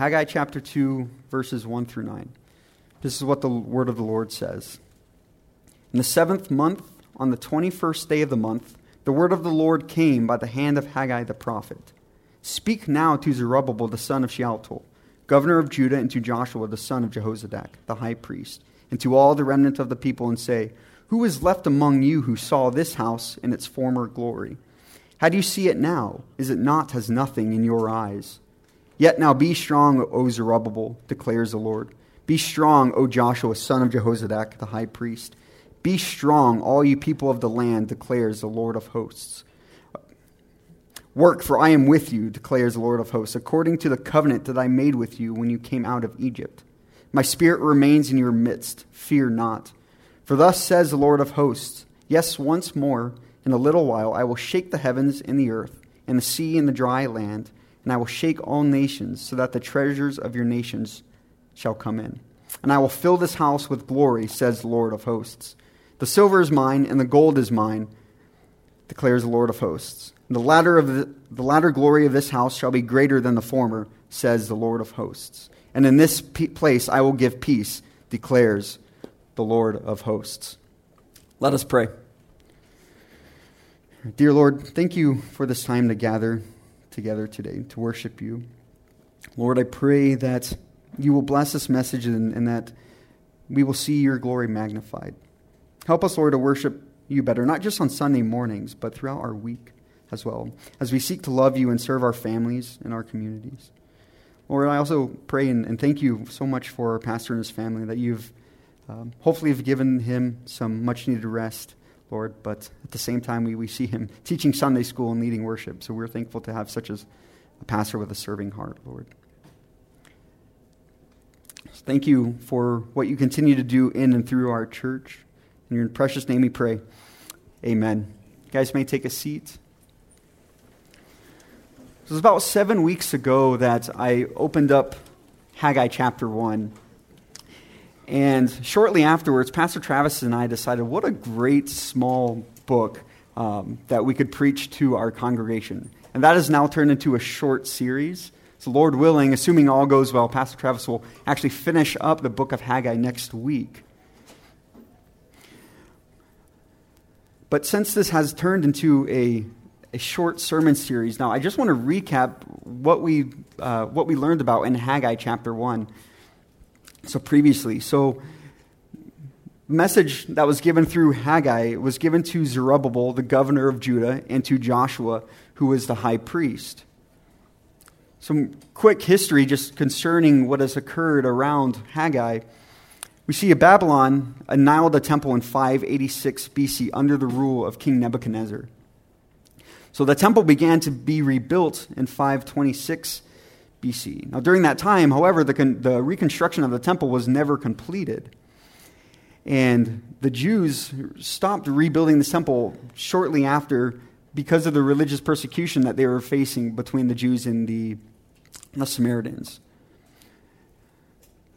Haggai chapter 2, verses 1 through 9. This is what the word of the Lord says. In the seventh month, on the 21st day of the month, the word of the Lord came by the hand of Haggai the prophet. Speak now to Zerubbabel the son of Shealtiel, governor of Judah, and to Joshua the son of Jehozadak, the high priest, and to all the remnant of the people, and say, Who is left among you who saw this house in its former glory? How do you see it now? Is it not as nothing in your eyes? Yet now be strong, O Zerubbabel, declares the Lord. Be strong, O Joshua, son of Jehozadak, the high priest. Be strong, all you people of the land, declares the Lord of hosts. Work, for I am with you, declares the Lord of hosts, according to the covenant that I made with you when you came out of Egypt. My spirit remains in your midst. Fear not. For thus says the Lord of hosts Yes, once more, in a little while, I will shake the heavens and the earth, and the sea and the dry land, and I will shake all nations, so that the treasures of your nations shall come in. And I will fill this house with glory, says the Lord of hosts. The silver is mine, and the gold is mine, declares the Lord of hosts. The latter, of the, the latter glory of this house shall be greater than the former, says the Lord of hosts. And in this place I will give peace, declares the Lord of hosts. Let us pray. Dear Lord, thank you for this time to gather together today to worship you. Lord, I pray that you will bless this message and, and that we will see your glory magnified. Help us, Lord, to worship you better, not just on Sunday mornings, but throughout our week as well, as we seek to love you and serve our families and our communities. Lord, I also pray and, and thank you so much for our pastor and his family that you've um, hopefully have given him some much needed rest, Lord, but at the same time, we, we see him teaching Sunday school and leading worship. So we're thankful to have such as a pastor with a serving heart, Lord. So thank you for what you continue to do in and through our church. In your precious name we pray. Amen. You guys may take a seat. It was about seven weeks ago that I opened up Haggai chapter 1. And shortly afterwards, Pastor Travis and I decided what a great small book um, that we could preach to our congregation. And that has now turned into a short series. So, Lord willing, assuming all goes well, Pastor Travis will actually finish up the book of Haggai next week. But since this has turned into a, a short sermon series, now I just want to recap what we, uh, what we learned about in Haggai chapter 1. So, previously, so message that was given through Haggai was given to Zerubbabel, the governor of Judah, and to Joshua, who was the high priest. Some quick history just concerning what has occurred around Haggai. We see a Babylon annihilated the temple in 586 BC under the rule of King Nebuchadnezzar. So the temple began to be rebuilt in 526 BC. Now, during that time, however, the, con- the reconstruction of the temple was never completed. And the Jews stopped rebuilding the temple shortly after because of the religious persecution that they were facing between the Jews and the, the Samaritans.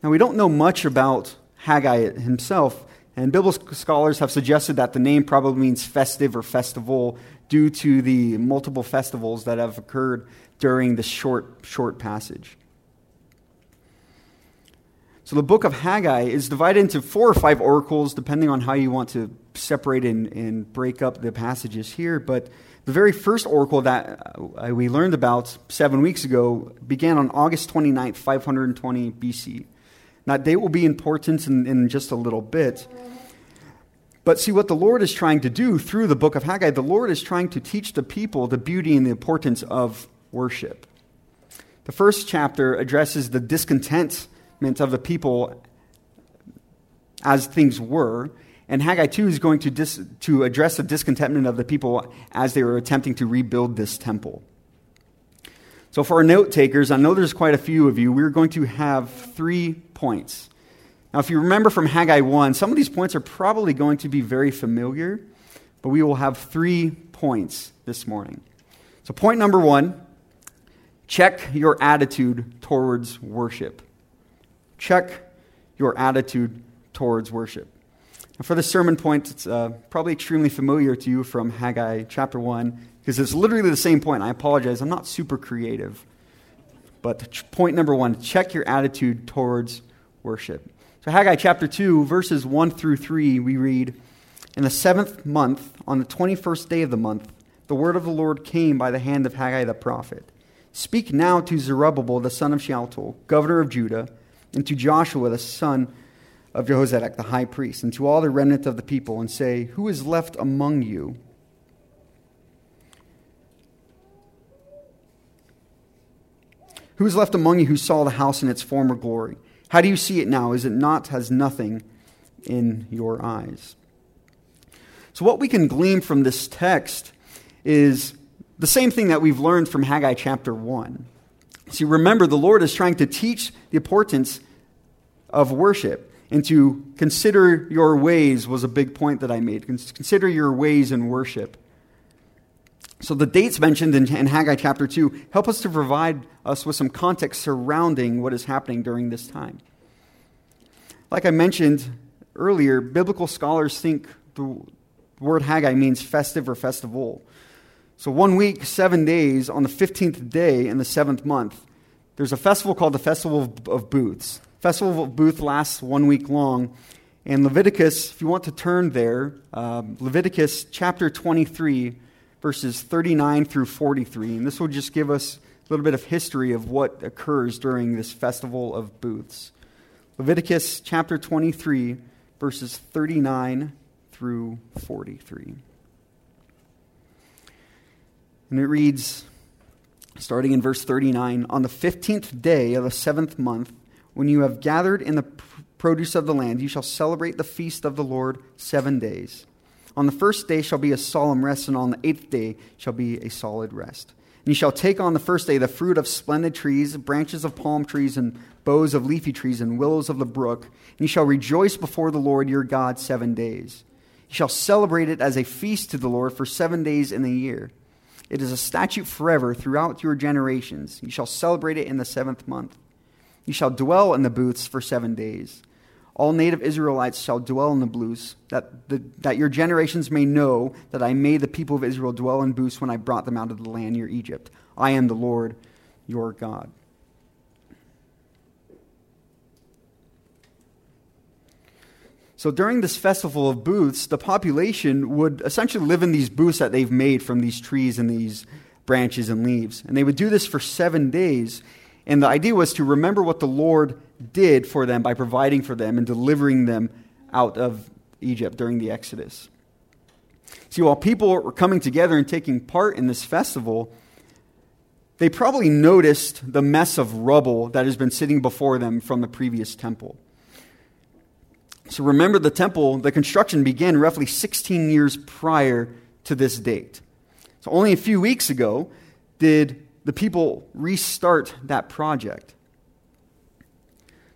Now, we don't know much about Haggai himself, and biblical scholars have suggested that the name probably means festive or festival due to the multiple festivals that have occurred during this short, short passage. So the book of Haggai is divided into four or five oracles, depending on how you want to separate and, and break up the passages here. But the very first oracle that uh, we learned about seven weeks ago began on August 29th, 520 BC. That date will be important in, in just a little bit. But see, what the Lord is trying to do through the book of Haggai, the Lord is trying to teach the people the beauty and the importance of worship. The first chapter addresses the discontentment of the people as things were, and Haggai 2 is going to, dis- to address the discontentment of the people as they were attempting to rebuild this temple. So, for our note takers, I know there's quite a few of you. We're going to have three points. Now, if you remember from Haggai 1, some of these points are probably going to be very familiar, but we will have three points this morning. So, point number one check your attitude towards worship. Check your attitude towards worship. And for the sermon point, it's uh, probably extremely familiar to you from Haggai chapter 1, because it's literally the same point. I apologize, I'm not super creative. But point number one check your attitude towards worship. So, Haggai chapter 2, verses 1 through 3, we read In the seventh month, on the 21st day of the month, the word of the Lord came by the hand of Haggai the prophet. Speak now to Zerubbabel the son of Shealtiel, governor of Judah, and to Joshua the son of Jehozadak the high priest, and to all the remnant of the people, and say, Who is left among you? Who is left among you who saw the house in its former glory? How do you see it now? Is it not has nothing in your eyes? So, what we can glean from this text is the same thing that we've learned from Haggai chapter 1. See, remember, the Lord is trying to teach the importance of worship. And to consider your ways was a big point that I made. Consider your ways in worship. So, the dates mentioned in, in Haggai chapter 2 help us to provide us with some context surrounding what is happening during this time. Like I mentioned earlier, biblical scholars think the word Haggai means festive or festival. So, one week, seven days, on the 15th day in the seventh month, there's a festival called the Festival of, Booths. Festival of Booth lasts one week long. And Leviticus, if you want to turn there, uh, Leviticus chapter 23 verses 39 through 43. And this will just give us a little bit of history of what occurs during this festival of booths. Leviticus chapter 23, verses 39 through 43. And it reads, starting in verse 39 On the 15th day of the seventh month, when you have gathered in the produce of the land, you shall celebrate the feast of the Lord seven days. On the first day shall be a solemn rest, and on the eighth day shall be a solid rest. And you shall take on the first day the fruit of splendid trees, branches of palm trees, and boughs of leafy trees, and willows of the brook. And you shall rejoice before the Lord your God seven days. You shall celebrate it as a feast to the Lord for seven days in the year. It is a statute forever throughout your generations. You shall celebrate it in the seventh month. You shall dwell in the booths for seven days. All native Israelites shall dwell in the booths, that, the, that your generations may know that I made the people of Israel dwell in booths when I brought them out of the land near Egypt. I am the Lord your God. So during this festival of booths, the population would essentially live in these booths that they've made from these trees and these branches and leaves. And they would do this for seven days. And the idea was to remember what the Lord did for them by providing for them and delivering them out of Egypt during the Exodus. See, while people were coming together and taking part in this festival, they probably noticed the mess of rubble that has been sitting before them from the previous temple. So remember, the temple, the construction began roughly 16 years prior to this date. So only a few weeks ago did the people restart that project.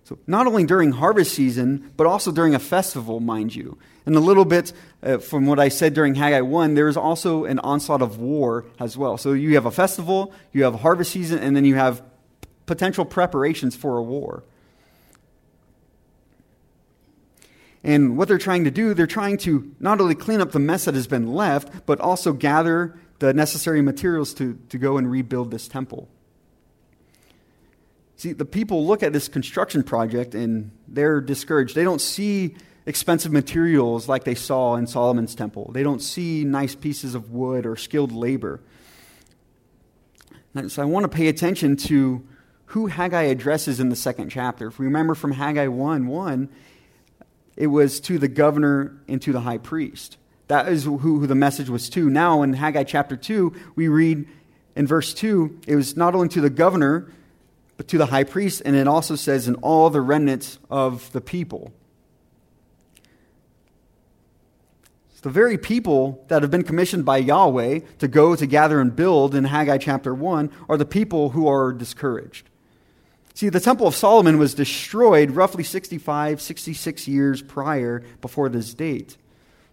So, not only during harvest season, but also during a festival, mind you. And a little bit uh, from what I said during Haggai 1, there is also an onslaught of war as well. So, you have a festival, you have harvest season, and then you have potential preparations for a war. And what they're trying to do, they're trying to not only clean up the mess that has been left, but also gather the necessary materials to, to go and rebuild this temple. See, the people look at this construction project and they're discouraged. They don't see expensive materials like they saw in Solomon's temple, they don't see nice pieces of wood or skilled labor. So I want to pay attention to who Haggai addresses in the second chapter. If we remember from Haggai 1 1, it was to the governor and to the high priest. That is who, who the message was to. Now, in Haggai chapter 2, we read in verse 2, it was not only to the governor, but to the high priest, and it also says, in all the remnants of the people. It's the very people that have been commissioned by Yahweh to go to gather and build in Haggai chapter 1 are the people who are discouraged. See, the Temple of Solomon was destroyed roughly 65, 66 years prior before this date.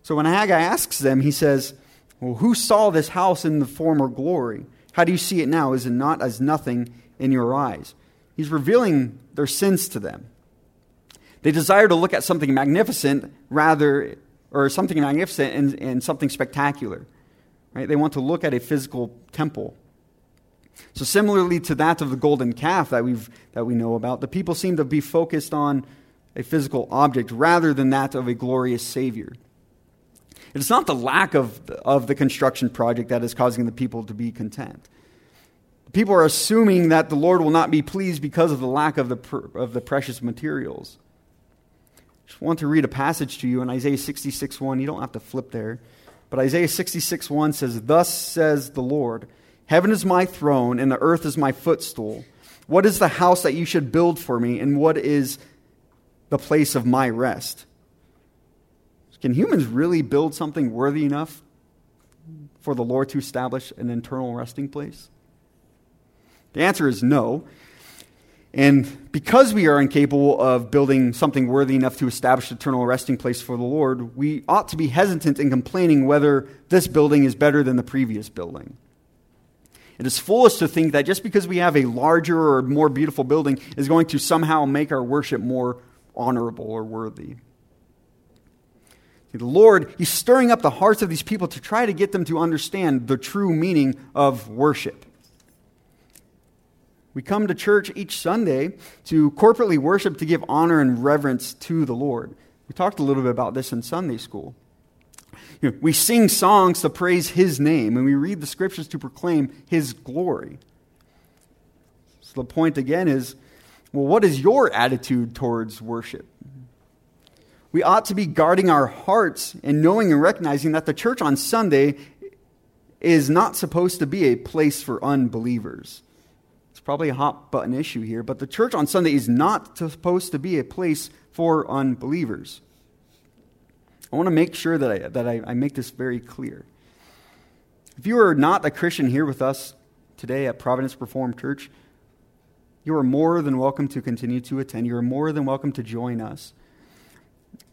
So when Haggai asks them, he says, Well, who saw this house in the former glory? How do you see it now? Is it not as nothing in your eyes. He's revealing their sins to them. They desire to look at something magnificent rather, or something magnificent and, and something spectacular. Right? They want to look at a physical temple. So, similarly to that of the golden calf that, we've, that we know about, the people seem to be focused on a physical object rather than that of a glorious Savior. It's not the lack of, of the construction project that is causing the people to be content. People are assuming that the Lord will not be pleased because of the lack of the, of the precious materials. I just want to read a passage to you in Isaiah 66 1. You don't have to flip there. But Isaiah 66 1 says, Thus says the Lord, Heaven is my throne, and the earth is my footstool. What is the house that you should build for me, and what is the place of my rest? Can humans really build something worthy enough for the Lord to establish an eternal resting place? The answer is no. And because we are incapable of building something worthy enough to establish an eternal resting place for the Lord, we ought to be hesitant in complaining whether this building is better than the previous building. It is foolish to think that just because we have a larger or more beautiful building is going to somehow make our worship more honorable or worthy. The Lord, He's stirring up the hearts of these people to try to get them to understand the true meaning of worship. We come to church each Sunday to corporately worship to give honor and reverence to the Lord. We talked a little bit about this in Sunday school. You know, we sing songs to praise His name, and we read the scriptures to proclaim His glory. So the point again is well, what is your attitude towards worship? we ought to be guarding our hearts and knowing and recognizing that the church on Sunday is not supposed to be a place for unbelievers. It's probably a hot button issue here, but the church on Sunday is not supposed to be a place for unbelievers. I want to make sure that I, that I, I make this very clear. If you are not a Christian here with us today at Providence Reformed Church, you are more than welcome to continue to attend. You are more than welcome to join us.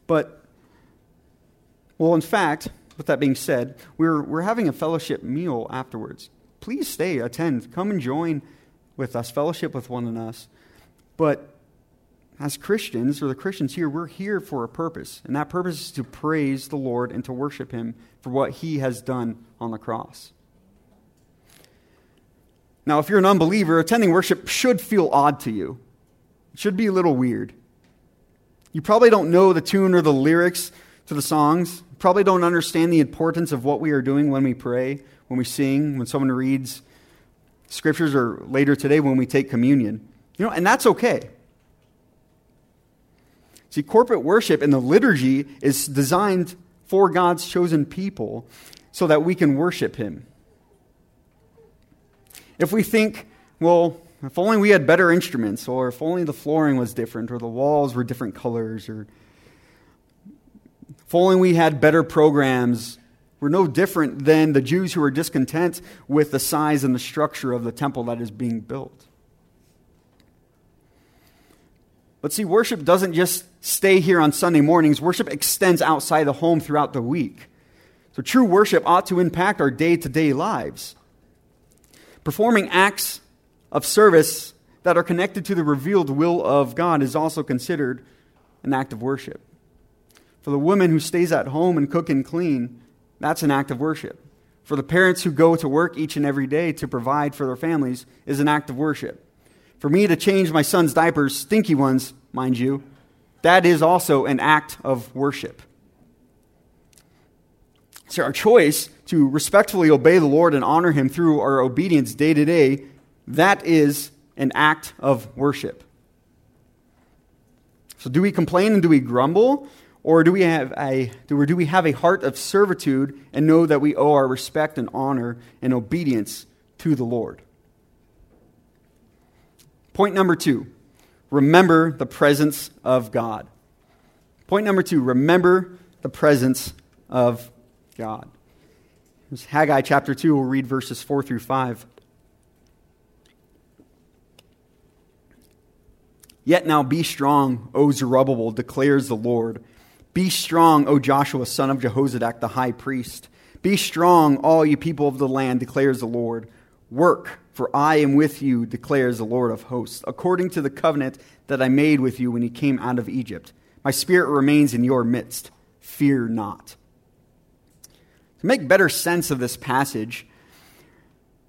But, well, in fact, with that being said, we're, we're having a fellowship meal afterwards. Please stay, attend, come and join with us, fellowship with one another. But as Christians, or the Christians here, we're here for a purpose. And that purpose is to praise the Lord and to worship Him for what He has done on the cross. Now, if you're an unbeliever, attending worship should feel odd to you. It should be a little weird. You probably don't know the tune or the lyrics to the songs. You probably don't understand the importance of what we are doing when we pray, when we sing, when someone reads scriptures, or later today when we take communion. You know, and that's okay. See, corporate worship and the liturgy is designed for God's chosen people so that we can worship Him. If we think, well, if only we had better instruments, or if only the flooring was different, or the walls were different colors, or if only we had better programs. We're no different than the Jews who are discontent with the size and the structure of the temple that is being built. But see, worship doesn't just stay here on Sunday mornings, worship extends outside the home throughout the week. So true worship ought to impact our day to day lives. Performing acts of service that are connected to the revealed will of God is also considered an act of worship. For the woman who stays at home and cook and clean, that's an act of worship. For the parents who go to work each and every day to provide for their families is an act of worship. For me to change my son's diapers, stinky ones, mind you, that is also an act of worship. So, our choice to respectfully obey the Lord and honor Him through our obedience day to day that is an act of worship. So, do we complain and do we grumble? Or do we, have a, or do we have a heart of servitude and know that we owe our respect and honor and obedience to the Lord? Point number two remember the presence of God. Point number two remember the presence of God. Haggai chapter 2, we'll read verses 4 through 5. Yet now be strong, O Zerubbabel, declares the Lord. Be strong, O Joshua, son of Jehozadak, the high priest. Be strong, all you people of the land, declares the Lord. Work, for I am with you, declares the Lord of hosts, according to the covenant that I made with you when you came out of Egypt. My spirit remains in your midst. Fear not. To make better sense of this passage,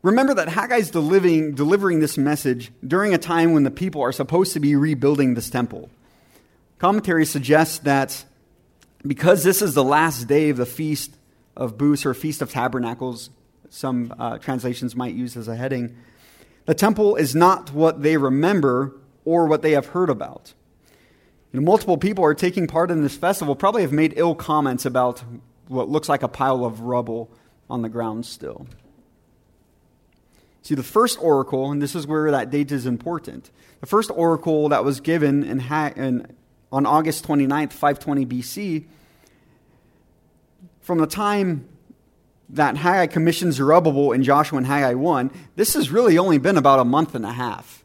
Remember that Haggai's delivering, delivering this message during a time when the people are supposed to be rebuilding this temple. Commentary suggests that because this is the last day of the Feast of Booths or Feast of Tabernacles, some uh, translations might use as a heading, the temple is not what they remember or what they have heard about. You know, multiple people are taking part in this festival, probably have made ill comments about what looks like a pile of rubble on the ground still. See, the first oracle, and this is where that date is important, the first oracle that was given in, in, on August 29th, 520 BC, from the time that Haggai commissions Zerubbabel in Joshua and Haggai 1, this has really only been about a month and a half.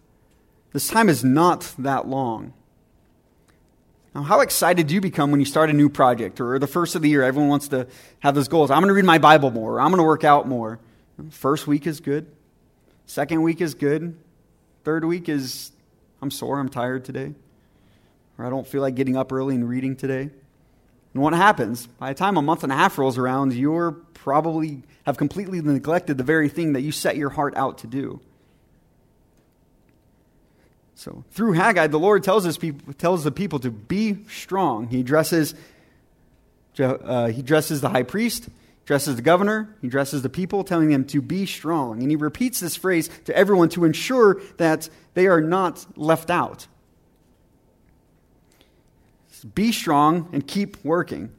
This time is not that long. Now, how excited do you become when you start a new project or the first of the year? Everyone wants to have those goals. I'm going to read my Bible more. I'm going to work out more. First week is good. Second week is good. Third week is, I'm sore, I'm tired today. Or I don't feel like getting up early and reading today. And what happens? By the time a month and a half rolls around, you're probably have completely neglected the very thing that you set your heart out to do. So through Haggai, the Lord tells, his people, tells the people to be strong. He addresses, uh, he addresses the high priest, dresses the governor, he dresses the people, telling them to be strong. And he repeats this phrase to everyone to ensure that they are not left out. Be strong and keep working.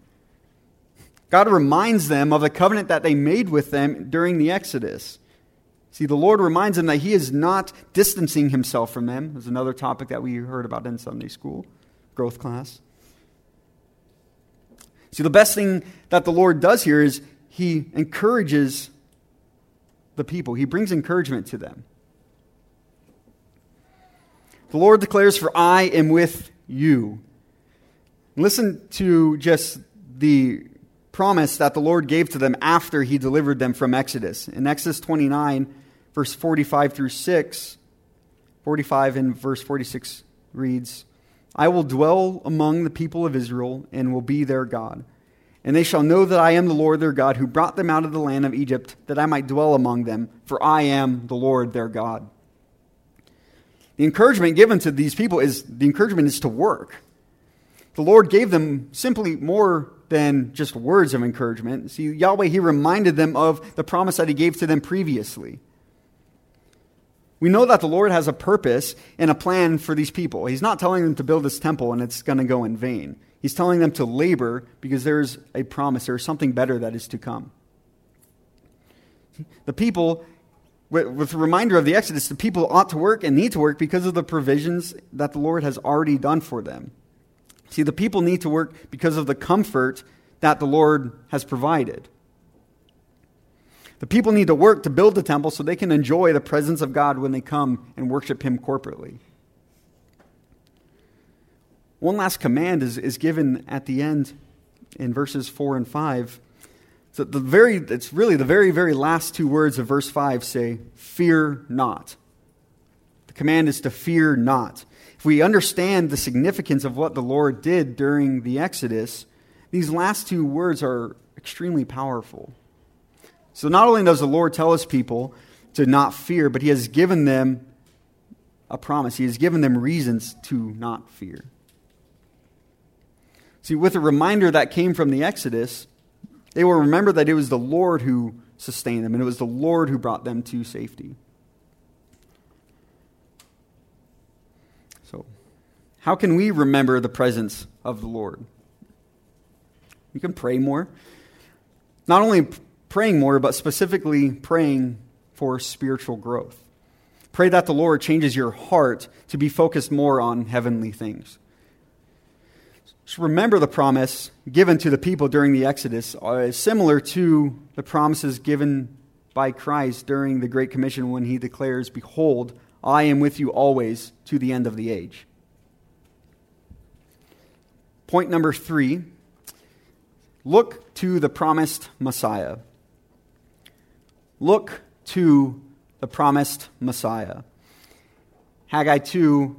God reminds them of the covenant that they made with them during the Exodus. See, the Lord reminds them that He is not distancing Himself from them. There's another topic that we heard about in Sunday school, growth class. See, the best thing that the Lord does here is he encourages the people, he brings encouragement to them. The Lord declares, For I am with you. Listen to just the promise that the Lord gave to them after he delivered them from Exodus. In Exodus 29, verse 45 through 6, 45 and verse 46 reads, I will dwell among the people of Israel and will be their God. And they shall know that I am the Lord their God, who brought them out of the land of Egypt, that I might dwell among them, for I am the Lord their God. The encouragement given to these people is the encouragement is to work. The Lord gave them simply more than just words of encouragement. See, Yahweh, He reminded them of the promise that He gave to them previously. We know that the Lord has a purpose and a plan for these people. He's not telling them to build this temple and it's going to go in vain. He's telling them to labor because there's a promise, there's something better that is to come. The people, with the reminder of the Exodus, the people ought to work and need to work because of the provisions that the Lord has already done for them. See, the people need to work because of the comfort that the Lord has provided. The people need to work to build the temple so they can enjoy the presence of God when they come and worship Him corporately. One last command is, is given at the end in verses 4 and 5. So the very, it's really the very, very last two words of verse 5 say, Fear not. The command is to fear not. If we understand the significance of what the Lord did during the Exodus, these last two words are extremely powerful. So not only does the Lord tell his people to not fear, but he has given them a promise. He has given them reasons to not fear. See, with a reminder that came from the Exodus, they will remember that it was the Lord who sustained them, and it was the Lord who brought them to safety. So, how can we remember the presence of the Lord? You can pray more. Not only praying more, but specifically praying for spiritual growth. Pray that the Lord changes your heart to be focused more on heavenly things. So remember the promise given to the people during the Exodus uh, similar to the promises given by Christ during the Great Commission when he declares, Behold, I am with you always to the end of the age. Point number three look to the promised Messiah. Look to the promised Messiah. Haggai 2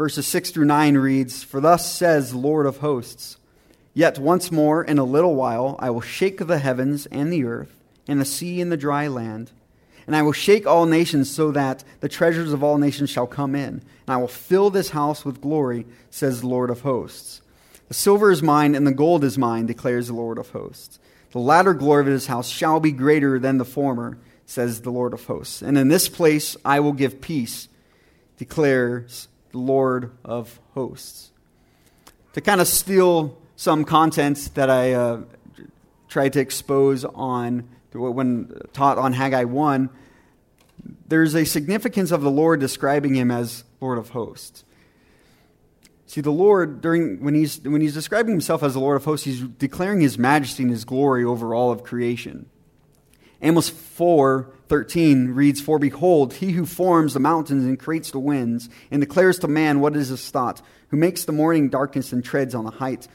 Verses 6 through 9 reads For thus says Lord of hosts, Yet once more in a little while I will shake the heavens and the earth, and the sea and the dry land, And I will shake all nations so that the treasures of all nations shall come in. And I will fill this house with glory, says the Lord of hosts. The silver is mine and the gold is mine, declares the Lord of hosts. The latter glory of this house shall be greater than the former, says the Lord of hosts. And in this place I will give peace, declares the Lord of hosts. To kind of steal some content that I uh, tried to expose on when taught on Haggai 1, there's a significance of the Lord describing him as Lord of hosts. See, the Lord, during, when, he's, when he's describing himself as the Lord of hosts, he's declaring his majesty and his glory over all of creation. Amos 4 13 reads, For behold, he who forms the mountains and creates the winds, and declares to man what is his thought, who makes the morning darkness and treads on the height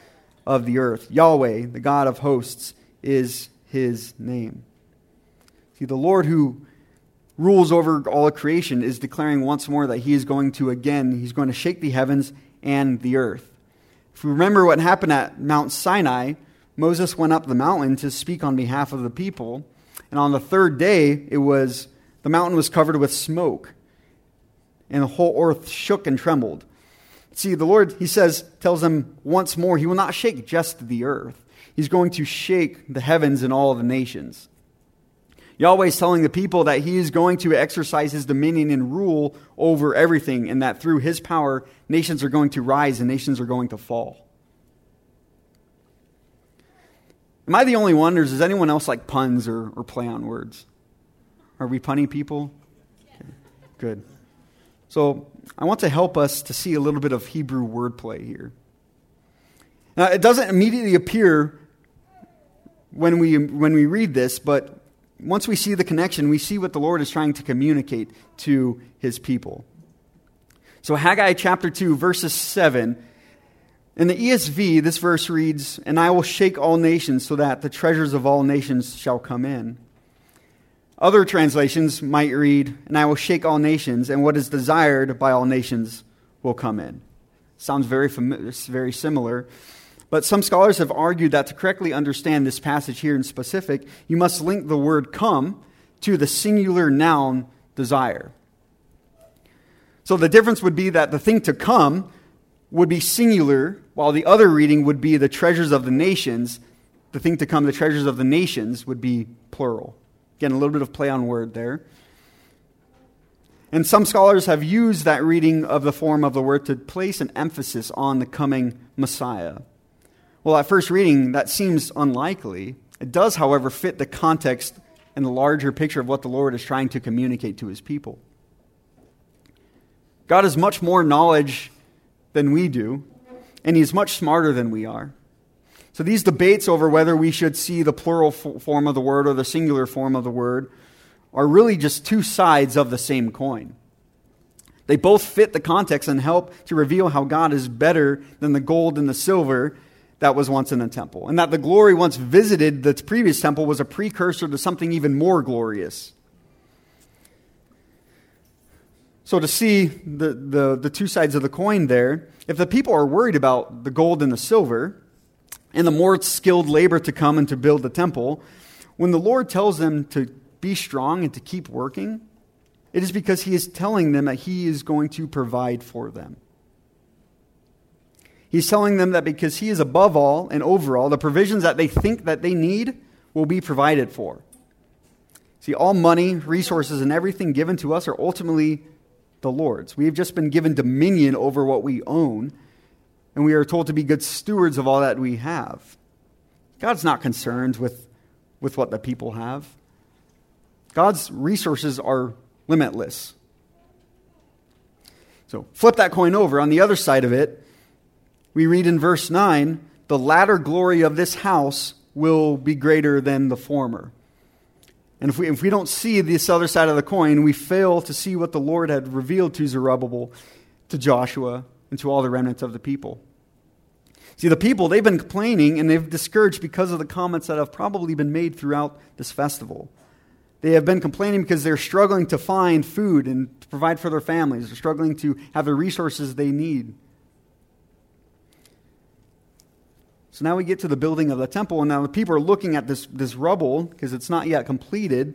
of the earth. Yahweh, the God of hosts, is his name. See, the Lord who rules over all of creation is declaring once more that he is going to again, he's going to shake the heavens and the earth. If we remember what happened at Mount Sinai, Moses went up the mountain to speak on behalf of the people. And on the third day, it was the mountain was covered with smoke, and the whole earth shook and trembled. See, the Lord, he says, tells them once more, he will not shake just the earth. He's going to shake the heavens and all the nations. Yahweh is telling the people that he is going to exercise his dominion and rule over everything, and that through his power, nations are going to rise and nations are going to fall. Am I the only one, or does anyone else like puns or, or play on words? Are we punny people? Okay. Good. So I want to help us to see a little bit of Hebrew wordplay here. Now, it doesn't immediately appear when we, when we read this, but once we see the connection, we see what the Lord is trying to communicate to his people. So, Haggai chapter 2, verses 7. In the ESV, this verse reads, And I will shake all nations so that the treasures of all nations shall come in. Other translations might read, And I will shake all nations, and what is desired by all nations will come in. Sounds very, familiar, very similar. But some scholars have argued that to correctly understand this passage here in specific, you must link the word come to the singular noun desire. So the difference would be that the thing to come would be singular, while the other reading would be the treasures of the nations. The thing to come, the treasures of the nations, would be plural. Again, a little bit of play on word there. And some scholars have used that reading of the form of the word to place an emphasis on the coming Messiah. Well, at first reading, that seems unlikely. It does, however, fit the context and the larger picture of what the Lord is trying to communicate to his people. God has much more knowledge than we do, and he's much smarter than we are. So these debates over whether we should see the plural form of the word or the singular form of the word are really just two sides of the same coin. They both fit the context and help to reveal how God is better than the gold and the silver that was once in the temple, and that the glory once visited the previous temple was a precursor to something even more glorious. So, to see the, the, the two sides of the coin there, if the people are worried about the gold and the silver, and the more skilled labor to come and to build the temple, when the Lord tells them to be strong and to keep working, it is because He is telling them that He is going to provide for them. He's telling them that because He is above all and over all, the provisions that they think that they need will be provided for. See, all money, resources, and everything given to us are ultimately the Lord's. We have just been given dominion over what we own and we are told to be good stewards of all that we have. God's not concerned with, with what the people have. God's resources are limitless. So flip that coin over. On the other side of it, we read in verse 9 the latter glory of this house will be greater than the former. And if we, if we don't see this other side of the coin, we fail to see what the Lord had revealed to Zerubbabel, to Joshua, and to all the remnants of the people. See, the people, they've been complaining and they've discouraged because of the comments that have probably been made throughout this festival. They have been complaining because they're struggling to find food and to provide for their families. They're struggling to have the resources they need. So now we get to the building of the temple, and now the people are looking at this, this rubble because it's not yet completed.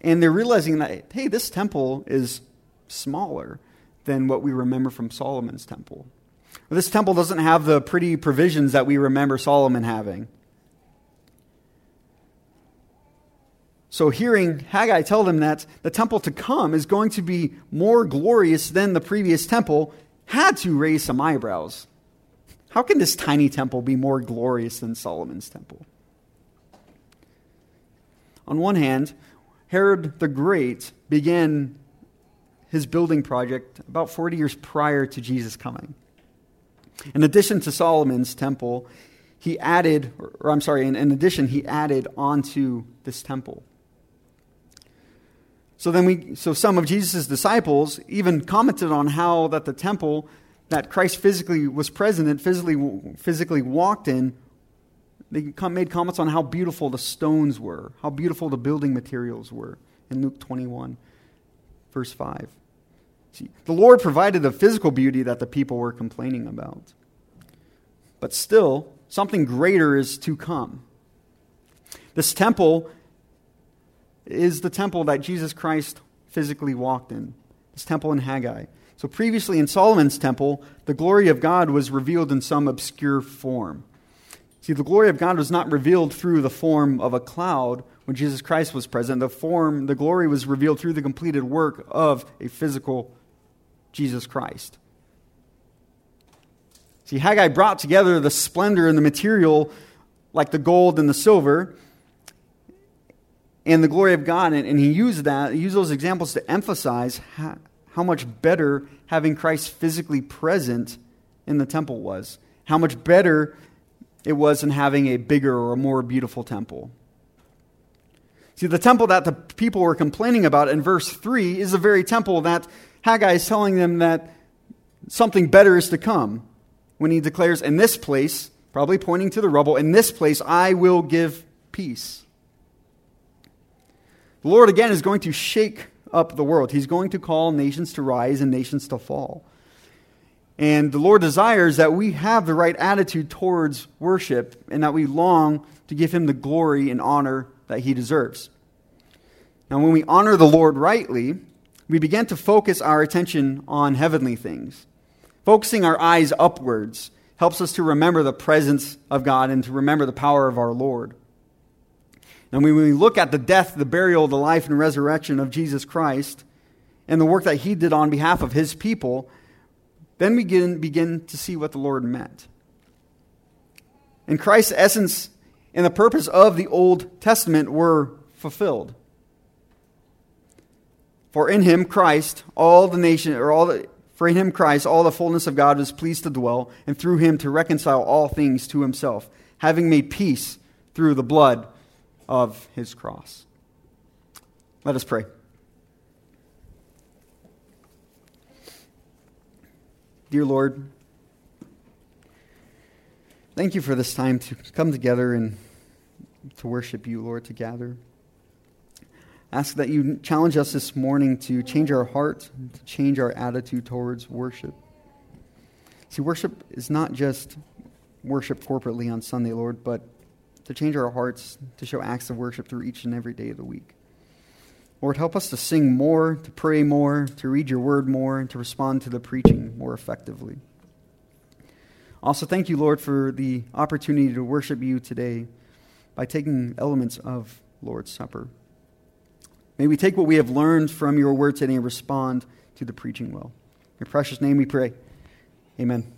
And they're realizing that, hey, this temple is smaller than what we remember from Solomon's temple. This temple doesn't have the pretty provisions that we remember Solomon having. So, hearing Haggai tell them that the temple to come is going to be more glorious than the previous temple had to raise some eyebrows. How can this tiny temple be more glorious than Solomon's temple? On one hand, Herod the Great began his building project about 40 years prior to Jesus coming. In addition to Solomon's temple, he added, or I'm sorry, in, in addition, he added onto this temple. So then we, so some of Jesus' disciples even commented on how that the temple that Christ physically was present in, physically, physically walked in, they made comments on how beautiful the stones were, how beautiful the building materials were in Luke 21, verse 5. See, the Lord provided the physical beauty that the people were complaining about. But still, something greater is to come. This temple is the temple that Jesus Christ physically walked in, this temple in Haggai. So previously in Solomon's temple, the glory of God was revealed in some obscure form. See, the glory of God was not revealed through the form of a cloud when Jesus Christ was present. The form, the glory was revealed through the completed work of a physical Jesus Christ. See, Haggai brought together the splendor and the material, like the gold and the silver, and the glory of God, and, and he used that, he used those examples to emphasize how, how much better having Christ physically present in the temple was. How much better it was than having a bigger or a more beautiful temple. See, the temple that the people were complaining about in verse 3 is the very temple that Haggai is telling them that something better is to come when he declares, In this place, probably pointing to the rubble, in this place I will give peace. The Lord again is going to shake up the world. He's going to call nations to rise and nations to fall. And the Lord desires that we have the right attitude towards worship and that we long to give him the glory and honor that he deserves. Now, when we honor the Lord rightly, we begin to focus our attention on heavenly things. Focusing our eyes upwards helps us to remember the presence of God and to remember the power of our Lord. And when we look at the death, the burial, the life, and resurrection of Jesus Christ and the work that he did on behalf of his people, then we begin, begin to see what the Lord meant. And Christ's essence and the purpose of the Old Testament were fulfilled. For in him, Christ, all the nation, or all the, for in him, Christ, all the fullness of God was pleased to dwell, and through him to reconcile all things to himself, having made peace through the blood of his cross. Let us pray. Dear Lord, thank you for this time to come together and to worship you, Lord, to gather ask that you challenge us this morning to change our heart, to change our attitude towards worship. See, worship is not just worship corporately on Sunday, Lord, but to change our hearts, to show acts of worship through each and every day of the week. Lord, help us to sing more, to pray more, to read your word more, and to respond to the preaching more effectively. Also, thank you, Lord, for the opportunity to worship you today by taking elements of Lord's Supper. May we take what we have learned from your word today and respond to the preaching well. In your precious name we pray. Amen.